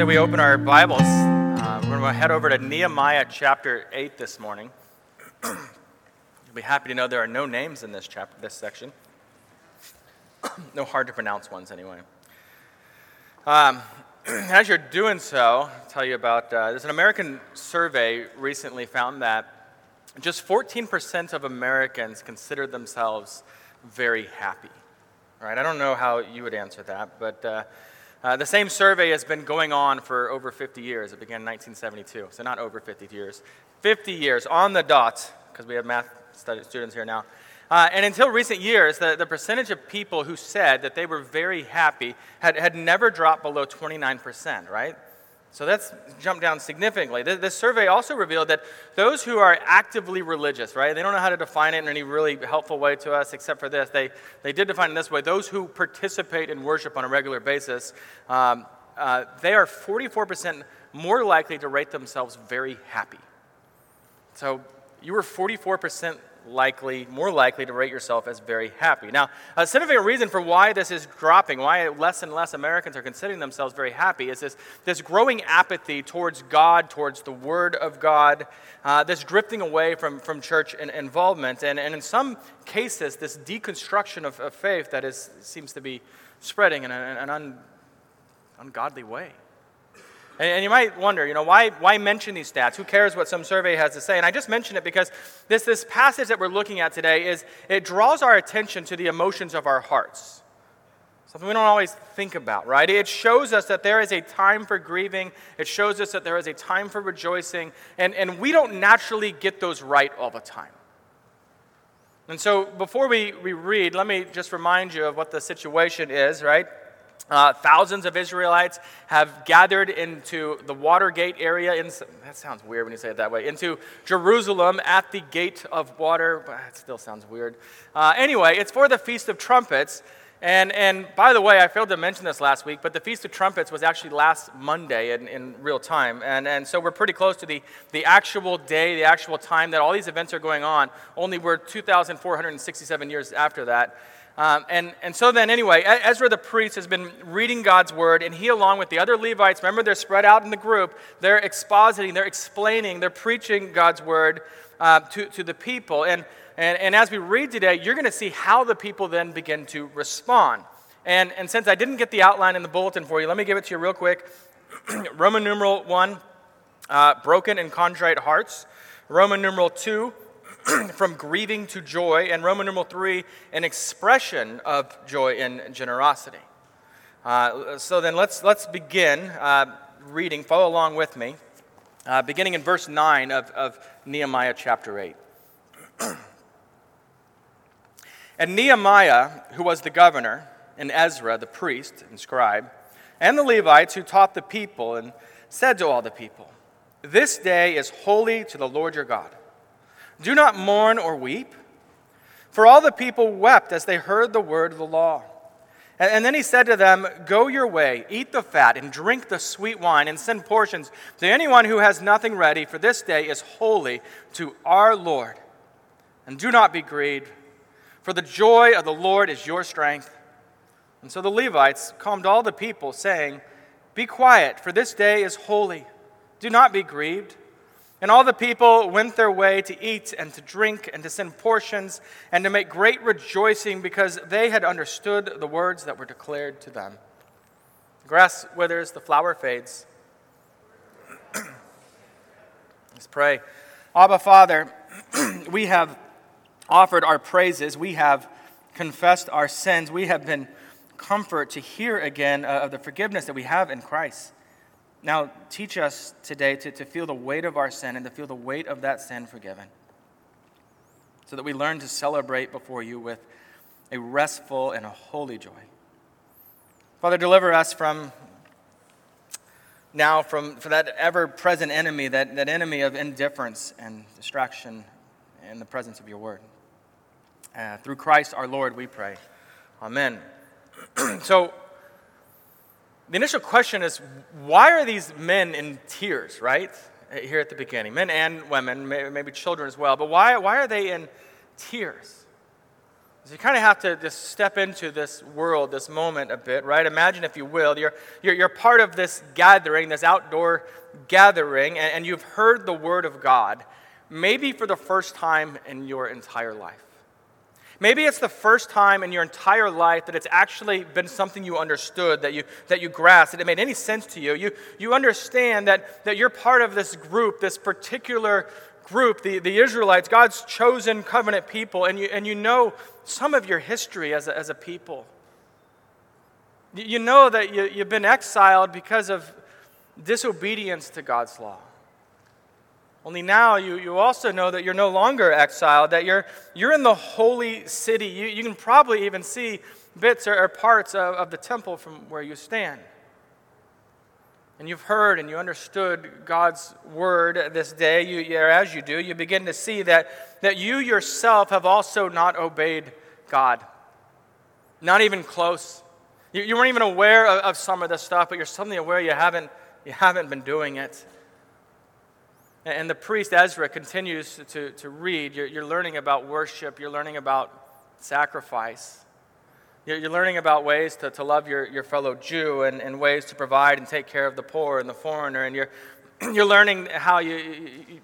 say we open our Bibles. Uh, we're going to head over to Nehemiah chapter 8 this morning. You'll be happy to know there are no names in this chapter, this section. no hard to pronounce ones, anyway. Um, as you're doing so, I'll tell you about uh, there's an American survey recently found that just 14% of Americans consider themselves very happy. Right? I don't know how you would answer that, but uh, uh, the same survey has been going on for over 50 years. It began in 1972, so not over 50 years. 50 years on the dot, because we have math students here now. Uh, and until recent years, the, the percentage of people who said that they were very happy had, had never dropped below 29%, right? So that's jumped down significantly. This survey also revealed that those who are actively religious, right, they don't know how to define it in any really helpful way to us except for this. They, they did define it this way those who participate in worship on a regular basis, um, uh, they are 44% more likely to rate themselves very happy. So you were 44% likely, more likely to rate yourself as very happy. Now, a significant reason for why this is dropping, why less and less Americans are considering themselves very happy, is this, this growing apathy towards God, towards the Word of God, uh, this drifting away from, from church involvement, and, and in some cases, this deconstruction of, of faith that is, seems to be spreading in an un, ungodly way. And, you might wonder, you know, why, why mention these stats? Who cares what some survey has to say? And I just mention it because this, this passage that we're looking at today is, it draws our attention to the emotions of our hearts. Something we don't always think about, right? It shows us that there is a time for grieving. It shows us that there is a time for rejoicing. And, and we don't naturally get those right all the time. And so before we, we read, let me just remind you of what the situation is, right? Uh, thousands of Israelites have gathered into the Watergate area. In, that sounds weird when you say it that way. Into Jerusalem at the Gate of Water. But it still sounds weird. Uh, anyway, it's for the Feast of Trumpets. And, and by the way, I failed to mention this last week, but the Feast of Trumpets was actually last Monday in, in real time. And, and so we're pretty close to the, the actual day, the actual time that all these events are going on. Only we're 2,467 years after that. Um, and, and so then, anyway, Ezra the priest has been reading God's word, and he, along with the other Levites, remember they're spread out in the group, they're expositing, they're explaining, they're preaching God's word uh, to, to the people. And, and, and as we read today, you're going to see how the people then begin to respond. And, and since I didn't get the outline in the bulletin for you, let me give it to you real quick. Roman numeral 1, uh, broken and contrite hearts. Roman numeral 2, from grieving to joy, and Roman numeral three, an expression of joy and generosity. Uh, so then let's, let's begin uh, reading. Follow along with me, uh, beginning in verse 9 of, of Nehemiah chapter 8. and Nehemiah, who was the governor, and Ezra, the priest and scribe, and the Levites who taught the people, and said to all the people, This day is holy to the Lord your God. Do not mourn or weep. For all the people wept as they heard the word of the law. And, then he said to them, Go your way, eat the fat, and drink the sweet wine, and send portions to anyone who has nothing ready, for this day is holy to our Lord. And do not be grieved, for the joy of the Lord is your strength. And so the Levites calmed all the people, saying, Be quiet, for this day is holy. Do not be grieved. And all the people went their way to eat and to drink and to send portions and to make great rejoicing because they had understood the words that were declared to them. The grass withers, the flower fades. Let's pray. Abba, Father, we have offered our praises, we have confessed our sins, we have been comfort to hear again uh, of the forgiveness that we have in Christ. Now, teach us today to, to feel the weight of our sin and to feel the weight of that sin forgiven, so that we learn to celebrate before you with a restful and a holy joy. Father, deliver us from now from, from that ever present enemy, that, that enemy of indifference and distraction in the presence of your word. Uh, through Christ our Lord, we pray. Amen. so, the initial question is why are these men in tears, right? Here at the beginning, men and women, maybe children as well, but why, why are they in tears? So you kind of have to just step into this world, this moment a bit, right? Imagine, if you will, you're, you're, you're part of this gathering, this outdoor gathering, and, and you've heard the word of God, maybe for the first time in your entire life. Maybe it's the first time in your entire life that it's actually been something you understood, that you, that you grasped, that it made any sense to you. You, you understand that, that you're part of this group, this particular group, the, the Israelites, God's chosen covenant people, and you, and you know some of your history as a, as a people. You know that you, you've been exiled because of disobedience to God's law. Only now you, you also know that you're no longer exiled, that you're, you're in the holy city. You, you can probably even see bits or, or parts of, of the temple from where you stand. And you've heard and you understood God's word this day, you, as you do, you begin to see that, that you yourself have also not obeyed God. Not even close. You, you weren't even aware of, of some of this stuff, but you're suddenly aware you haven't, you haven't been doing it. And the priest Ezra continues to, to read. You're, you're learning about worship, you're learning about sacrifice. You're, you're learning about ways to, to love your, your fellow Jew and, and ways to provide and take care of the poor and the foreigner. And you're, you're learning how, you, you,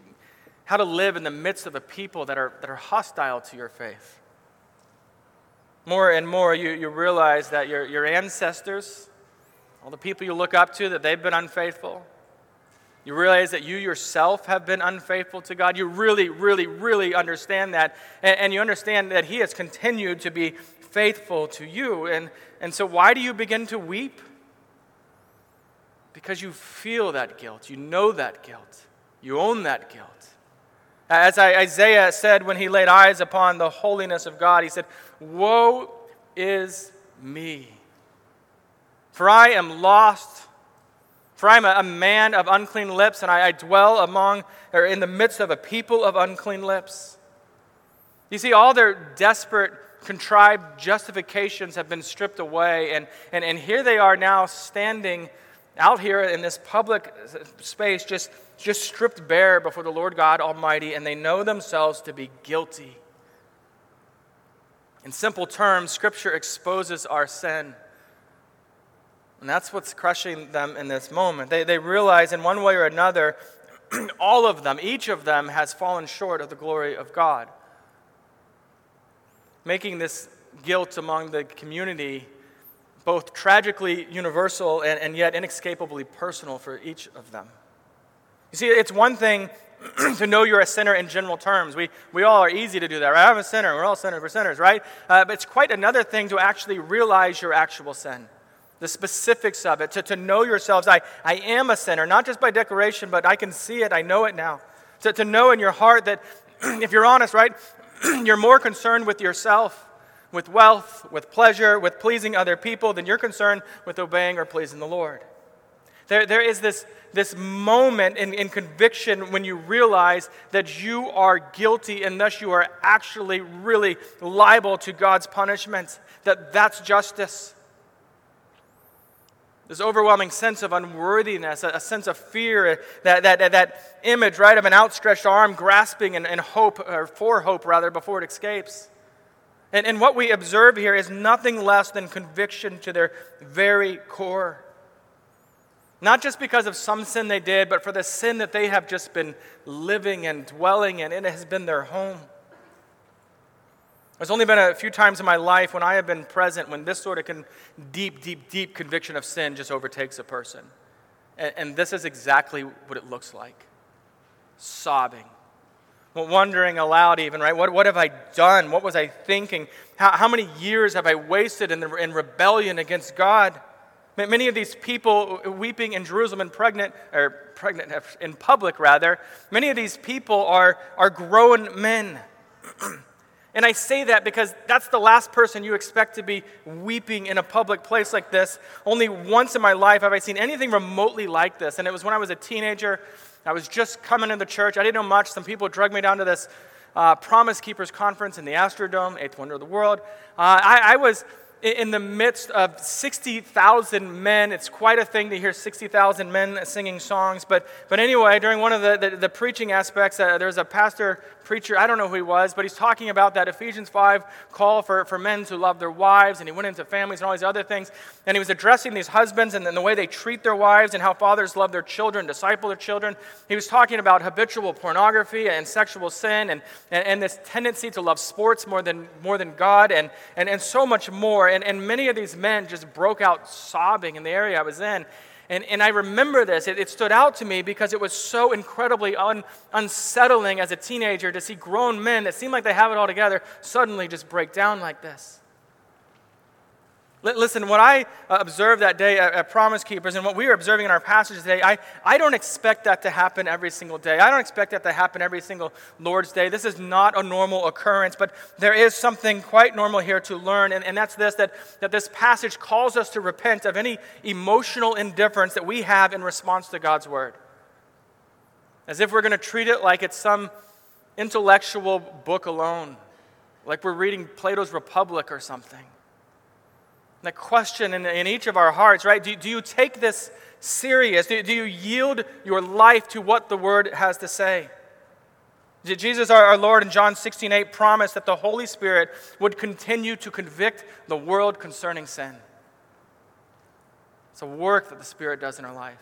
how to live in the midst of a people that are, that are hostile to your faith. More and more, you, you realize that your, your ancestors, all the people you look up to, that they've been unfaithful you realize that you yourself have been unfaithful to God. You really, really, really understand that. And, and, you understand that He has continued to be faithful to you. And, and so, why do you begin to weep? Because you feel that guilt. You know that guilt. You own that guilt. As Isaiah said when he laid eyes upon the holiness of God, he said, Woe is me, for I am lost for I am a, man of unclean lips, and I, I dwell among, or in the midst of a people of unclean lips. You see, all their desperate, contrived justifications have been stripped away, and, and, and here they are now standing out here in this public space, just, just stripped bare before the Lord God Almighty, and they know themselves to be guilty. In simple terms, Scripture exposes our sin. And that's what's crushing them in this moment. They, they realize in one way or another, all of them, each of them, has fallen short of the glory of God. Making this guilt among the community both tragically universal and, and yet inescapably personal for each of them. You see, it's one thing to know you're a sinner in general terms. We, we all are easy to do that, right? I'm a sinner. We're all sinners. We're sinners, right? Uh, but it's quite another thing to actually realize your actual sin the specifics of it, to, to know yourselves. I, I am a sinner, not just by declaration, but I can see it, I know it now. To, to know in your heart that, if you're honest, right, you're more concerned with yourself, with wealth, with pleasure, with pleasing other people than you're concerned with obeying or pleasing the Lord. There, there is this, this moment in, in conviction when you realize that you are guilty and thus you are actually really liable to God's punishment, that that's justice. This overwhelming sense of unworthiness, a, a sense of fear, eh, that, that, that, that, image, right, of an outstretched arm grasping and, and hope, or for hope rather, before it escapes. And, and what we observe here is nothing less than conviction to their very core. Not just because of some sin they did, but for the sin that they have just been living and dwelling in. It has been their home. There's only been a few times in my life when I have been present when this sort of con- deep, deep, deep conviction of sin just overtakes a person. And, and this is exactly what it looks like sobbing. wondering aloud, even, right? What, what have I done? What was I thinking? How, how many years have I wasted in, the, in rebellion against God? Many of these people weeping in Jerusalem and pregnant, or pregnant in public rather, many of these people are, are grown men. And I say that because that's the last person you expect to be weeping in a public place like this. Only once in my life have I seen anything remotely like this. And it was when I was a teenager. I was just coming into church. I didn't know much. Some people dragged me down to this uh, Promise Keepers conference in the Astrodome, eighth wonder of the world. Uh, I, I was in the midst of 60,000 men. It's quite a thing to hear 60,000 men singing songs. But, but anyway, during one of the, the, the preaching aspects, uh, there was a pastor preacher, I don't know who he was, but he's talking about that Ephesians 5 call for, for men to love their wives, and he went into families and all these other things. And he was addressing these husbands and, and the way they treat their wives and how fathers love their children, disciple their children. He was talking about habitual pornography and sexual sin and, and, and this tendency to love sports more than, more than God and, and, and so much more. And, and many of these men just broke out sobbing in the area I was in. And, and I remember this. It, it stood out to me because it was so incredibly un, unsettling as a teenager to see grown men that seem like they have it all together suddenly just break down like this. Listen, what I uh, observed that day at, at, Promise Keepers and what we are observing in our passage today, I, I don't expect that to happen every single day. I don't expect that to happen every single Lord's Day. This is not a normal occurrence, but there is something quite normal here to learn, and, and that's this that, that this passage calls us to repent of any emotional indifference that we have in response to God's Word. As if we're going to treat it like it's some intellectual book alone, like we're reading Plato's Republic or something the question in, in each of our hearts, right? Do, do you take this serious? Do, do you yield your life to what the Word has to say? Jesus, our, our Lord, in John 16 8, promised that the Holy Spirit would continue to convict the world concerning sin. It's a work that the Spirit does in our life.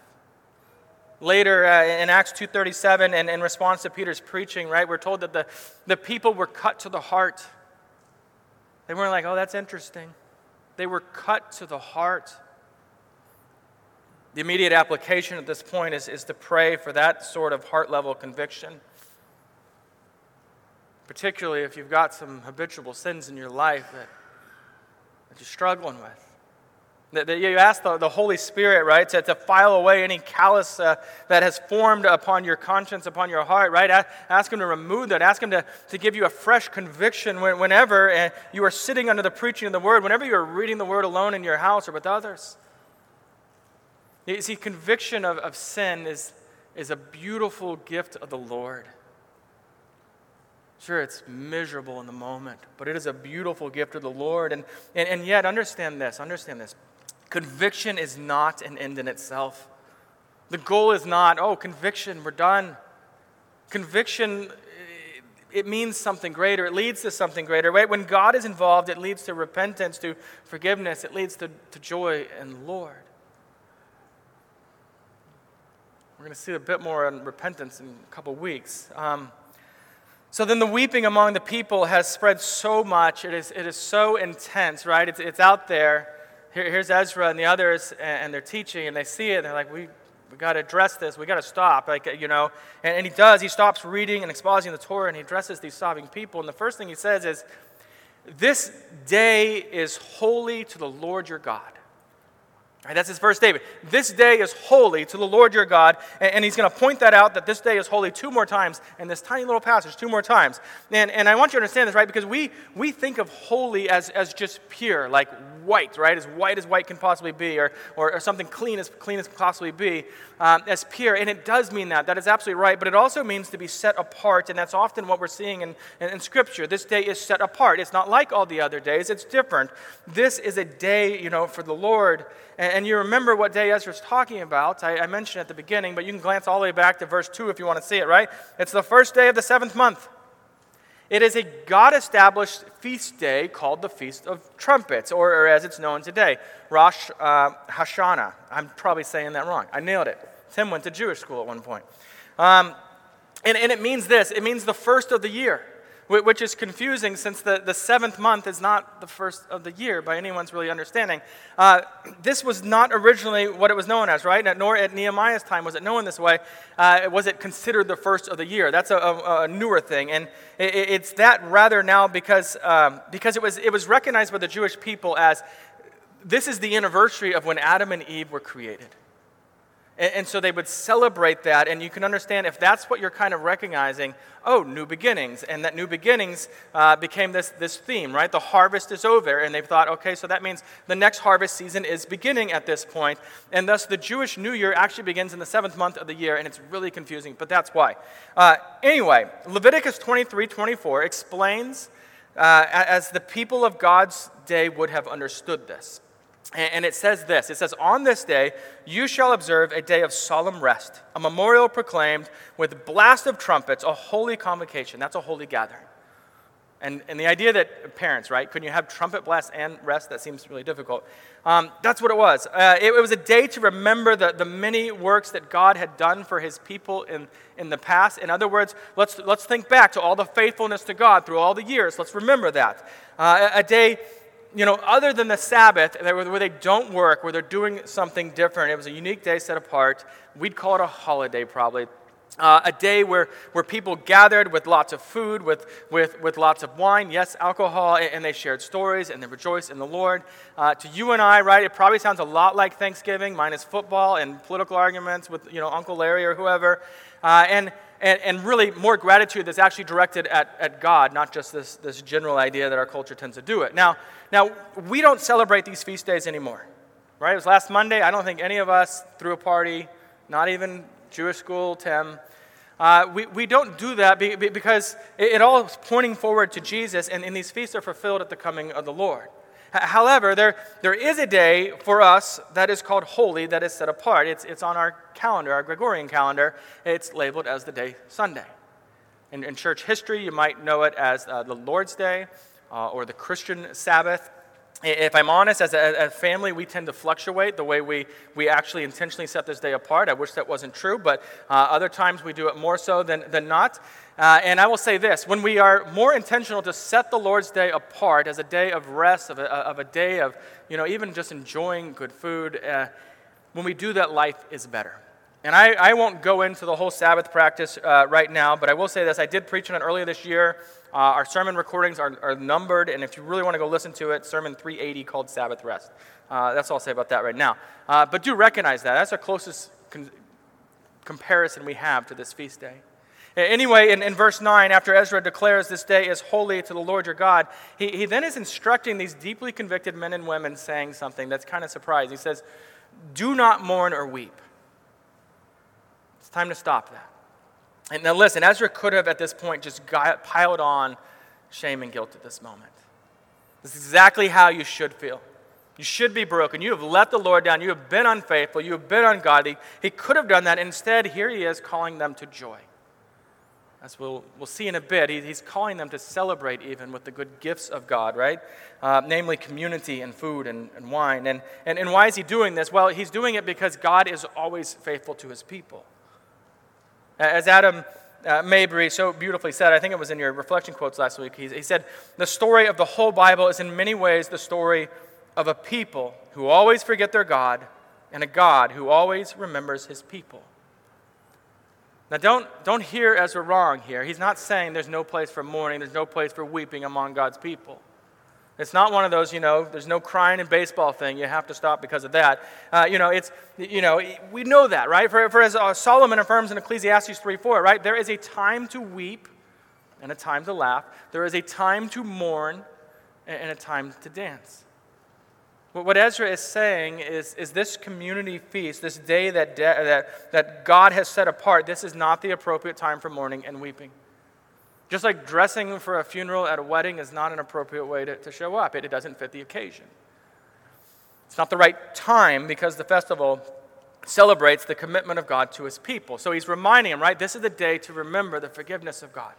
Later uh, in Acts 2.37, and in response to Peter's preaching, right, we're told that the, the people were cut to the heart. They weren't like, oh, that's interesting. They were cut to the heart. The immediate application at this point is, is to pray for that sort of heart level conviction. Particularly if you've got some habitual sins in your life that, that you're struggling with. That, that you ask the, the Holy Spirit, right, to, to file away any callous uh, that has formed upon your conscience, upon your heart, right? Ask Him to remove that. Ask Him to, to give you a fresh conviction whenever uh, you are sitting under the preaching of the Word, whenever you are reading the Word alone in your house or with others. You see, conviction of, of sin is, is a beautiful gift of the Lord. Sure, it's miserable in the moment, but it is a beautiful gift of the Lord. And, and, and yet, understand this, understand this. Conviction is not an end in itself. The goal is not, oh, conviction, we're done. Conviction, it means something greater. It leads to something greater, right? When God is involved, it leads to repentance, to forgiveness, it leads to, to joy in the Lord. We're going to see a bit more on repentance in a couple weeks. Um, so then the weeping among the people has spread so much. It is, it is so intense, right? It's, it's out there. Here, here's Ezra and the others, and, and, they're teaching, and they see it, and they're like, we, we got to address this. We got to stop. Like, you know, and, and he does. He stops reading and expositing the Torah, and he addresses these sobbing people. And the first thing he says is, This day is holy to the Lord your God. Right, that's his first statement. This day is holy to the Lord your God. And, and he's going to point that out that this day is holy two more times in this tiny little passage, two more times. And, and I want you to understand this, right? Because we, we think of holy as, as just pure, like white, right? As white as white can possibly be, or, or, or something clean as clean as possibly be, um, as pure. And it does mean that. That is absolutely right. But it also means to be set apart. And that's often what we're seeing in, in, in Scripture. This day is set apart. It's not like all the other days, it's different. This is a day, you know, for the Lord. And, and you remember what day Ezra's talking about. I, I mentioned at the beginning, but you can glance all the way back to verse 2 if you want to see it, right? It's the first day of the seventh month. It is a God established feast day called the Feast of Trumpets, or, or as it's known today, Rosh uh, Hashanah. I'm probably saying that wrong. I nailed it. Tim went to Jewish school at one point. Um, and, and it means this it means the first of the year which is confusing since the, the seventh month is not the first of the year by anyone's really understanding. Uh, this was not originally what it was known as, right? Nor at Nehemiah's time was it known this way. Uh, was it considered the first of the year? That's a, a, a newer thing. And it, it's that rather now because, um, because it, was, it was recognized by the Jewish people as this is the anniversary of when Adam and Eve were created. And, and, so they would celebrate that, and you can understand if that's what you're kind of recognizing, oh, new beginnings. And that new beginnings uh, became this, this theme, right? The harvest is over. And they've thought, okay, so that means the next harvest season is beginning at this point. And thus the Jewish New Year actually begins in the seventh month of the year, and it's really confusing, but that's why. Uh, anyway, Leviticus 23 24 explains uh, as the people of God's day would have understood this. And it says this it says, On this day you shall observe a day of solemn rest, a memorial proclaimed with blast of trumpets, a holy convocation. That's a holy gathering. And, and the idea that parents, right, couldn't you have trumpet blast and rest? That seems really difficult. Um, that's what it was. Uh, it, it, was a day to remember the, the many works that God had done for his people in, in the past. In other words, let's, let's think back to all the faithfulness to God through all the years. Let's remember that. Uh, a, a day you know, other than the Sabbath, where they don't work, where they're doing something different, it was a unique day set apart. We'd call it a holiday probably. Uh, a day where, where people gathered with lots of food, with, with, with lots of wine, yes, alcohol, and, and they shared stories and they rejoiced in the Lord. Uh, to you and I, right, it probably sounds a lot like Thanksgiving, minus football and political arguments with, you know, Uncle Larry or whoever. Uh, and, and, and really more gratitude that's actually directed at, at God, not just this, this general idea that our culture tends to do it. Now, now, we don't celebrate these feast days anymore, right? It was last Monday. I don't think any of us threw a party, not even Jewish school, Tim. Uh, we, we don't do that because it, it all is pointing forward to Jesus, and, and these feasts are fulfilled at the coming of the Lord. However, there, there is a day for us that is called holy, that is set apart. It's, it's on our calendar, our Gregorian calendar. It's labeled as the day Sunday. In, in church history, you might know it as uh, the Lord's Day uh, or the Christian Sabbath. If I'm honest, as a, a, family, we tend to fluctuate the way we, we actually intentionally set this day apart. I wish that wasn't true, but uh, other times we do it more so than, than not. Uh, and I will say this when we are more intentional to set the Lord's Day apart as a day of rest, of a, of a day of, you know, even just enjoying good food, uh, when we do that, life is better. And I, I won't go into the whole Sabbath practice uh, right now, but I will say this. I did preach on it earlier this year. Uh, our sermon recordings are, are, numbered, and if you really want to go listen to it, Sermon 380 called Sabbath Rest. Uh, that's all I'll say about that right now. Uh, but do recognize that. That's our closest con- comparison we have to this feast day. Anyway, in, in verse 9, after Ezra declares this day is holy to the Lord your God, he, he then is instructing these deeply convicted men and women saying something that's kind of surprising. He says, Do not mourn or weep. It's time to stop that. And now listen, Ezra could have at this point just got, piled on shame and guilt at this moment. This is exactly how you should feel. You should be broken. You have let the Lord down. You have been unfaithful. You have been ungodly. He could have done that. Instead, here he is calling them to joy. As we'll, we'll see in a bit, he, he's calling them to celebrate even with the good gifts of God, right? Uh, namely, community and food and, and wine. And, and, and why is he doing this? Well, he's doing it because God is always faithful to his people. As Adam uh, Mabry so beautifully said, I think it was in your reflection quotes last week, he, he said, The story of the whole Bible is in many ways the story of a people who always forget their God and a God who always remembers his people. Now, don't, don't hear Ezra wrong here. He's not saying there's no place for mourning, there's no place for weeping among God's people. It's not one of those, you know, there's no crying in baseball thing. You have to stop because of that. Uh, you know, it's, you know, we know that, right? For, for as uh, Solomon affirms in Ecclesiastes 3 4, right? There is a time to weep and a time to laugh. There is a time to mourn and a time to dance. What Ezra is saying is, is this community feast, this day that, de- that, that God has set apart, this is not the appropriate time for mourning and weeping. Just like dressing for a funeral at a wedding is not an appropriate way to, to show up, it, it doesn't fit the occasion. It's not the right time because the festival celebrates the commitment of God to his people. So he's reminding them, right? This is the day to remember the forgiveness of God.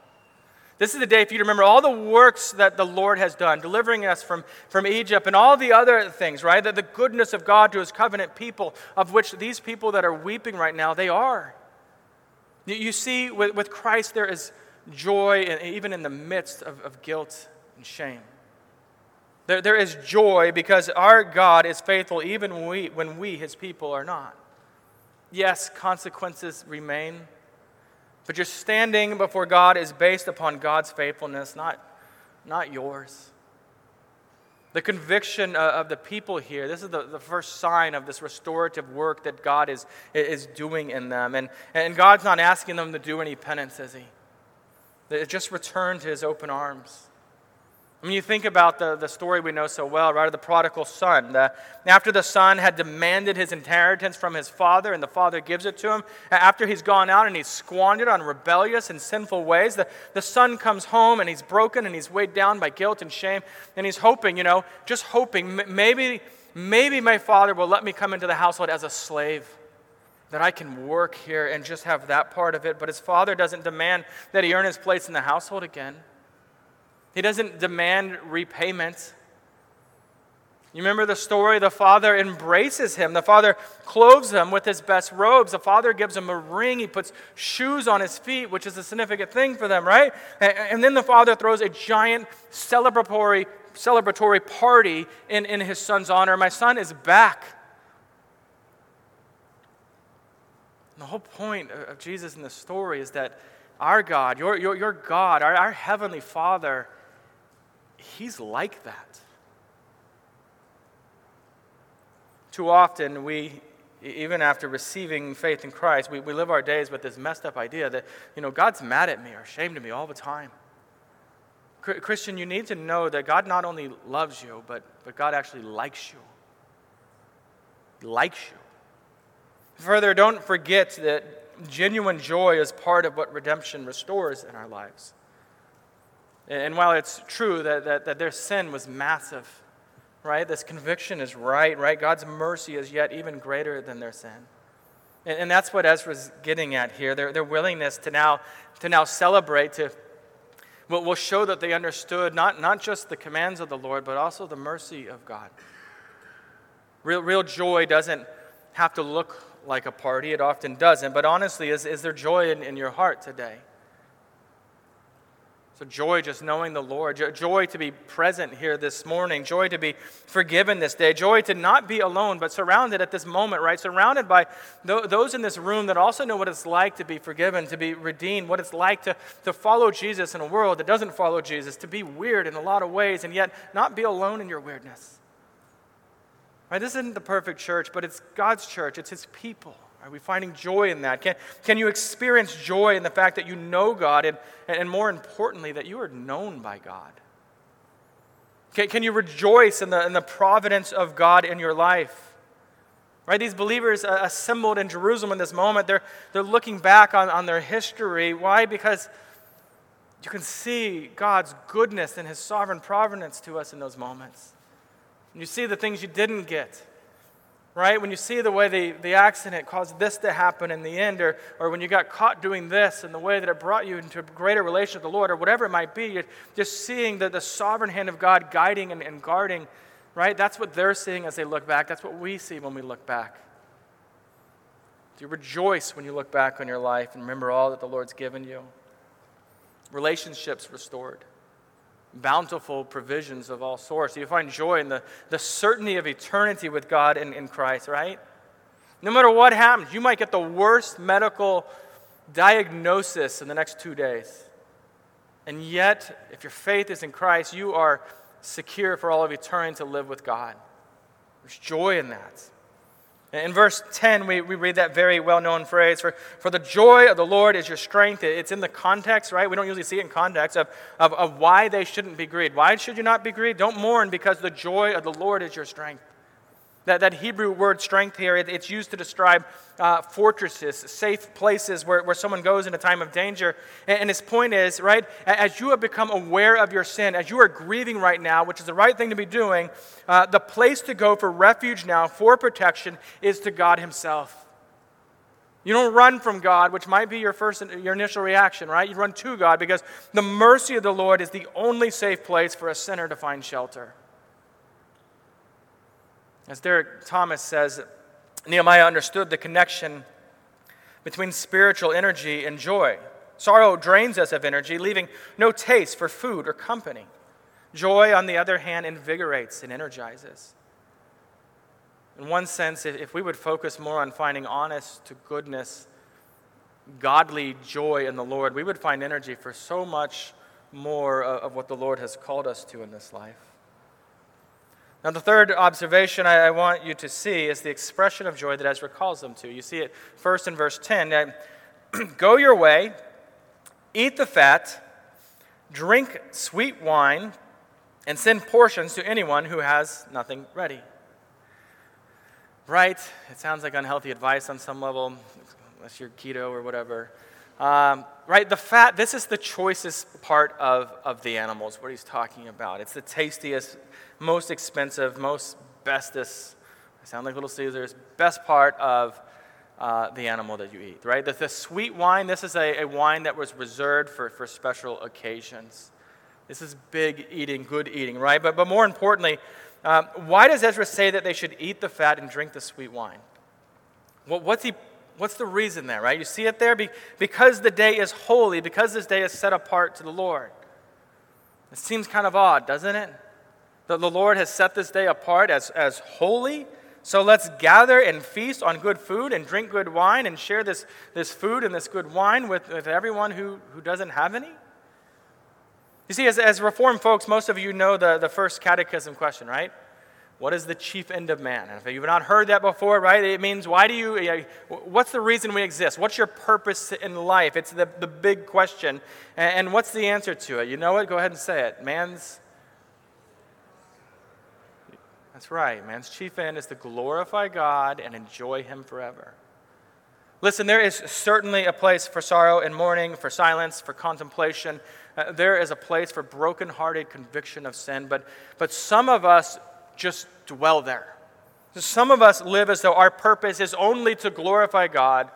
This is the day for you to remember all the works that the Lord has done, delivering us from, from Egypt and all the other things, right? That the goodness of God to his covenant people, of which these people that are weeping right now, they are. You see, with, with Christ, there is joy, even in the midst of, of guilt and shame. There, there is joy because our God is faithful even when we, when we, his people, are not. Yes, consequences remain, but your standing before God is based upon God's faithfulness, not, not yours. The conviction uh, of the people here, this is the, the first sign of this restorative work that God is, is doing in them. And, and God's not asking them to do any penance, is He? It just returned to his open arms. I mean, you think about the, the story we know so well, right? Of the prodigal son. The, after the son had demanded his inheritance from his father, and the father gives it to him, after he's gone out and he's squandered on rebellious and sinful ways, the, the son comes home and he's broken and he's weighed down by guilt and shame, and he's hoping, you know, just hoping maybe maybe my father will let me come into the household as a slave, that I can work here and just have that part of it. But his father doesn't demand that he earn his place in the household again, he doesn't demand repayment. You remember the story? The father embraces him. The father clothes him with his best robes. The father gives him a ring. He puts shoes on his feet, which is a significant thing for them, right? And then the father throws a giant celebratory, celebratory party in, in his son's honor. My son is back. And the whole point of Jesus in this story is that our God, your, your, your God, our, our heavenly Father, He's like that. Too often, we, even after receiving faith in Christ, we, we live our days with this messed up idea that, you know, God's mad at me or ashamed of me all the time. Christian, you need to know that God not only loves you, but, but God actually likes you. He likes you. Further, don't forget that genuine joy is part of what redemption restores in our lives. And while it's true that, that, that their sin was massive, right? This conviction is right, right? God's mercy is yet even greater than their sin. And, and that's what Ezra's getting at here. Their, their willingness to now, to now celebrate, to will, will show that they understood not, not just the commands of the Lord, but also the mercy of God. Real, real joy doesn't have to look like a party, it often doesn't. But honestly, is, is there joy in, in your heart today? So, joy just knowing the Lord, joy to be present here this morning, joy to be forgiven this day, joy to not be alone, but surrounded at this moment, right? Surrounded by those in this room that also know what it's like to be forgiven, to be redeemed, what it's like to, to follow Jesus in a world that doesn't follow Jesus, to be weird in a lot of ways, and yet not be alone in your weirdness. Right? This isn't the perfect church, but it's God's church, it's His people. Are we finding joy in that? Can, can you experience joy in the fact that you know God and, and more importantly, that you are known by God? Can, can you rejoice in the, in the providence of God in your life? Right? These believers uh, assembled in Jerusalem in this moment, they're, they're looking back on, on their history. Why? Because you can see God's goodness and His sovereign providence to us in those moments. You see the things you didn't get right? When you see the way the, the accident caused this to happen in the end, or, or when you got caught doing this and the way that it brought you into a greater relation with the Lord, or whatever it might be, you're just seeing the, the sovereign hand of God guiding and, and guarding, right? That's what they're seeing as they look back. That's what we see when we look back. Do you rejoice when you look back on your life and remember all that the Lord's given you? Relationships restored bountiful provisions of all sorts. You find joy in the, the certainty of eternity with God in, in Christ, right? No matter what happens, you might get the worst medical diagnosis in the next two days. And yet, if your faith is in Christ, you are secure for all of eternity to live with God. There's joy in that. In verse 10, we, we read that very well known phrase for, for the joy of the Lord is your strength. It's in the context, right? We don't usually see it in context of, of, of why they shouldn't be grieved. Why should you not be grieved? Don't mourn because the joy of the Lord is your strength. That, that Hebrew word strength here, it, it's used to describe uh, fortresses, safe places where, where someone goes in a time of danger. And, and his point is, right, as you have become aware of your sin, as you are grieving right now, which is the right thing to be doing, uh, the place to go for refuge now, for protection, is to God Himself. You don't run from God, which might be your first your initial reaction, right? You run to God because the mercy of the Lord is the only safe place for a sinner to find shelter. As Derek Thomas says, Nehemiah understood the connection between spiritual energy and joy. Sorrow drains us of energy, leaving no taste for food or company. Joy, on the other hand, invigorates and energizes. In one sense, if we would focus more on finding honest to goodness, godly joy in the Lord, we would find energy for so much more of what the Lord has called us to in this life. Now, the third observation I, I, want you to see is the expression of joy that Ezra calls them to. You see it first in verse 10. Go your way, eat the fat, drink sweet wine, and send portions to anyone who has nothing ready. Right? It sounds like unhealthy advice on some level, unless you're keto or whatever. Um, right? The fat, this is the choicest part of, of the animals, what he's talking about. It's the tastiest most expensive, most bestest, I sound like Little Caesars, best part of uh, the animal that you eat, right? The, the sweet wine, this is a, a wine that was reserved for, for special occasions. This is big eating, good eating, right? But, but more importantly, um, why does Ezra say that they should eat the fat and drink the sweet wine? Well, what's, he, what's the reason there, right? You see it there? Be, because the day is holy, because this day is set apart to the Lord. It seems kind of odd, doesn't it? That the Lord has set this day apart as, as holy. So let's gather and feast on good food and drink good wine and share this, this food and this good wine with, with everyone who, who doesn't have any. You see, as, as Reformed folks, most of you know the, the first catechism question, right? What is the chief end of man? And if you've not heard that before, right, it means why do you, what's the reason we exist? What's your purpose in life? It's the, the big question. And, and what's the answer to it? You know what? Go ahead and say it. Man's, that's right, man's chief end is to glorify God and enjoy Him forever. Listen, there is certainly a place for sorrow and mourning, for silence, for contemplation. Uh, there is a place for broken-hearted conviction of sin, but, but some of us just dwell there. Some of us live as though our purpose is only to glorify God,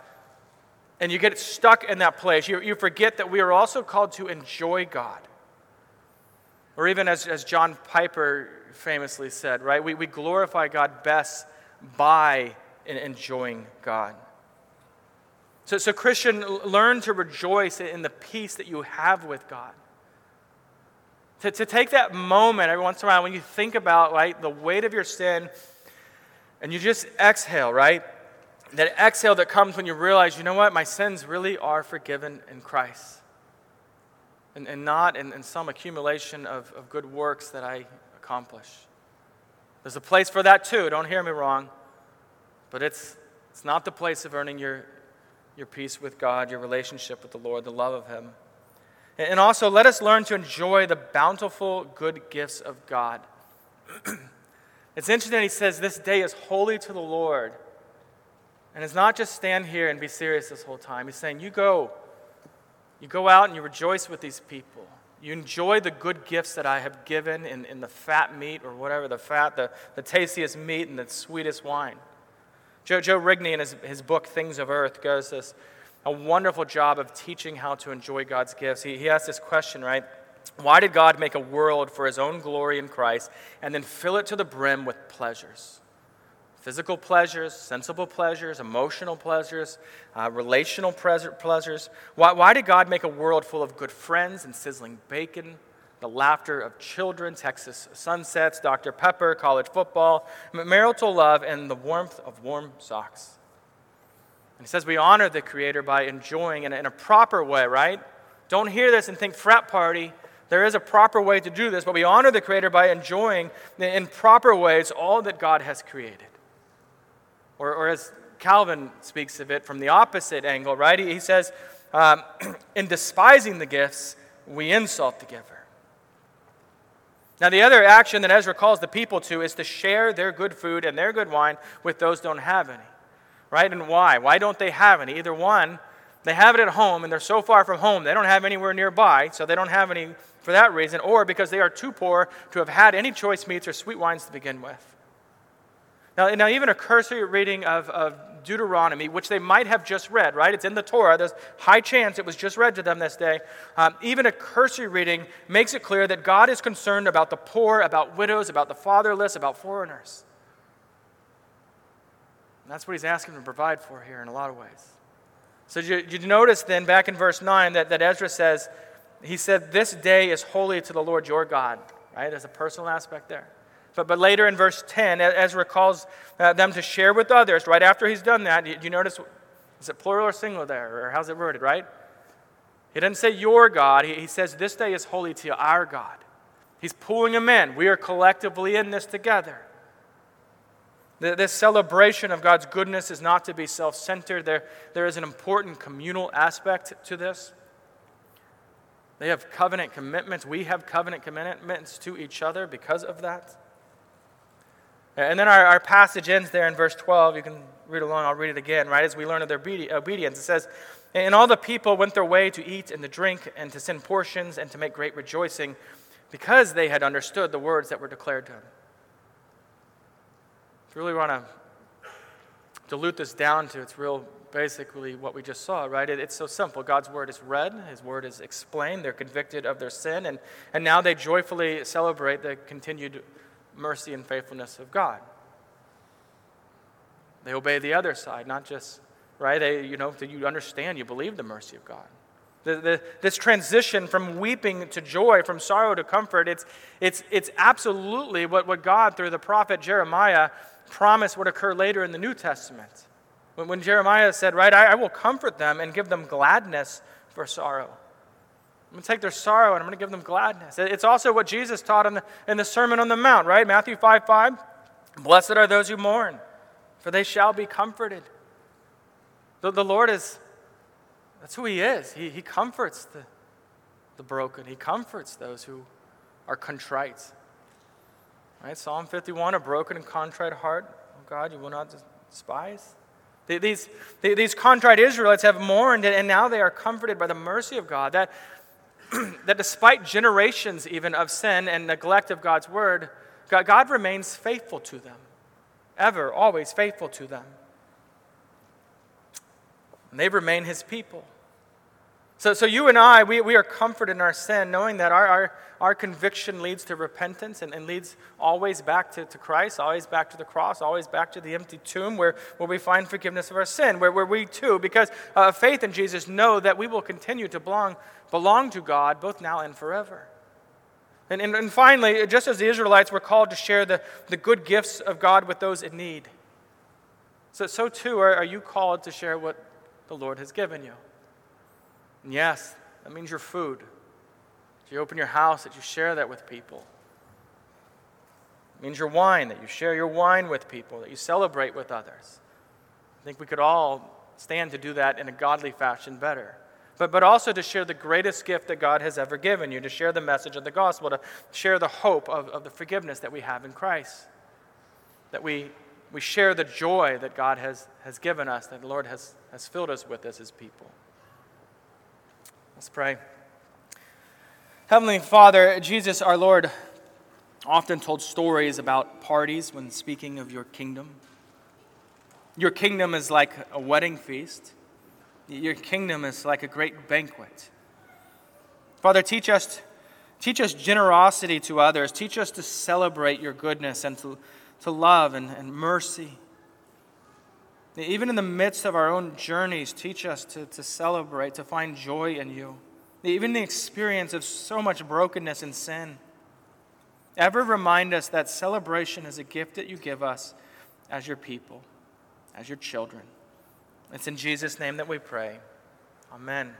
and you get stuck in that place. You, you forget that we are also called to enjoy God. Or even as, as John Piper famously said, right? We, we glorify God best by enjoying God. So, so, Christian, learn to rejoice in the peace that you have with God. To, to take that moment every once in a while when you think about, right, the weight of your sin and you just exhale, right? That exhale that comes when you realize, you know what, my sins really are forgiven in Christ. And, and not in, in some accumulation of, of good works that I accomplish. There's a place for that too, don't hear me wrong. But it's, it's not the place of earning your, your peace with God, your relationship with the Lord, the love of Him. And also, let us learn to enjoy the bountiful good gifts of God. it's interesting, he says, This day is holy to the Lord. And it's not just stand here and be serious this whole time. He's saying, You go. You go out and you rejoice with these people. You enjoy the good gifts that I have given in, in the fat meat or whatever, the fat, the, the tastiest meat and the sweetest wine. Joe, Joe Rigney, in his, his book, Things of Earth, goes this a wonderful job of teaching how to enjoy God's gifts. He, he asks this question, right? Why did God make a world for his own glory in Christ and then fill it to the brim with pleasures? Physical pleasures, sensible pleasures, emotional pleasures, uh, relational pleasures. Why, why did God make a world full of good friends and sizzling bacon, the laughter of children, Texas sunsets, Dr. Pepper, college football, marital love, and the warmth of warm socks. And he says we honor the Creator by enjoying in a, in a proper way, right? Don't hear this and think frat party. There is a proper way to do this, but we honor the Creator by enjoying in proper ways all that God has created. Or, or as Calvin speaks of it from the opposite angle, right? He, he says, um, in despising the gifts, we insult the giver. Now, the other action that Ezra calls the people to is to share their good food and their good wine with those who don't have any. Right? And why? Why don't they have any? Either one, they have it at home and they're so far from home, they don't have anywhere nearby, so they don't have any for that reason, or because they are too poor to have had any choice meats or sweet wines to begin with. Now, now even a cursory reading of, of Deuteronomy, which they might have just read, right? It's in the Torah. There's high chance it was just read to them this day. Um, even a cursory reading makes it clear that God is concerned about the poor, about widows, about the fatherless, about foreigners. And that's what he's asking to provide for here in a lot of ways. So you, you notice then back in verse 9 that, that Ezra says, he said, This day is holy to the Lord your God, right? There's a personal aspect there. But, but later in verse 10, Ezra calls uh, them to share with others. Right after he's done that, do you notice, is it plural or singular there? Or how's it worded, right? He doesn't say your God. He, he says this day is holy to our God. He's pulling them in. We are collectively in this together. This celebration of God's goodness is not to be self centered. There, there is an important communal aspect to this. They have covenant commitments. We have covenant commitments to each other because of that. And then our, our passage ends there in verse 12. You can read along, I'll read it again, right? As we learn of their obedience. It says, And all the people went their way to eat and to drink and to send portions and to make great rejoicing because they had understood the words that were declared to them. You really want to dilute this down to its real basically what we just saw, right? It, it's so simple. God's word is read, His word is explained, they're convicted of their sin, and, and now they joyfully celebrate the continued mercy and faithfulness of God. They obey the other side, not just, right? They, you know, you understand, you believe the mercy of God. The, the, this transition from weeping to joy, from sorrow to comfort, it's, it's, it's absolutely what, what God, through the prophet Jeremiah, promised would occur later in the New Testament. When, when Jeremiah said, Right, I, I will comfort them and give them gladness for sorrow. I'm going to take their sorrow and I'm going to give them gladness. It's also what Jesus taught in the, in the Sermon on the Mount, right? Matthew 5 5. Blessed are those who mourn, for they shall be comforted. The, the Lord is, that's who He is. He, he comforts the, the broken, He comforts those who are contrite. Right? Psalm 51 a broken and contrite heart, oh God, you will not despise. These, these contrite Israelites have mourned, and now they are comforted by the mercy of God. That, that despite generations even of sin and neglect of God's word, God, God remains faithful to them, ever, always faithful to them. And they remain his people. So, so you and I, we, we are comforted in our sin, knowing that our, our, our conviction leads to repentance and, and leads always back to, to Christ, always back to the cross, always back to the empty tomb where, where we find forgiveness of our sin, where, where we too, because uh, of faith in Jesus, know that we will continue to belong, belong to God both now and forever. And, and, and finally, just as the Israelites were called to share the, the good gifts of God with those in need, so, so too are, are you called to share what the Lord has given you. And yes, that means your food. That you open your house, that you share that with people. It means your wine, that you share your wine with people, that you celebrate with others. I think we could all stand to do that in a godly fashion better. But, but also to share the greatest gift that God has ever given you, to share the message of the gospel, to share the hope of, of the forgiveness that we have in Christ. That we, we share the joy that God has, has given us, that the Lord has, has filled us with as his people. Let's pray. Heavenly Father, Jesus our Lord often told stories about parties when speaking of your kingdom. Your kingdom is like a wedding feast. Your kingdom is like a great banquet. Father, teach us, teach us generosity to others. Teach us to celebrate your goodness and to, to love and, and mercy. Even in the midst of our own journeys, teach us to, to celebrate, to find joy in you. Even the experience of so much brokenness and sin. Ever remind us that celebration is a gift that you give us as your people, as your children. It's in Jesus' name that we pray. Amen.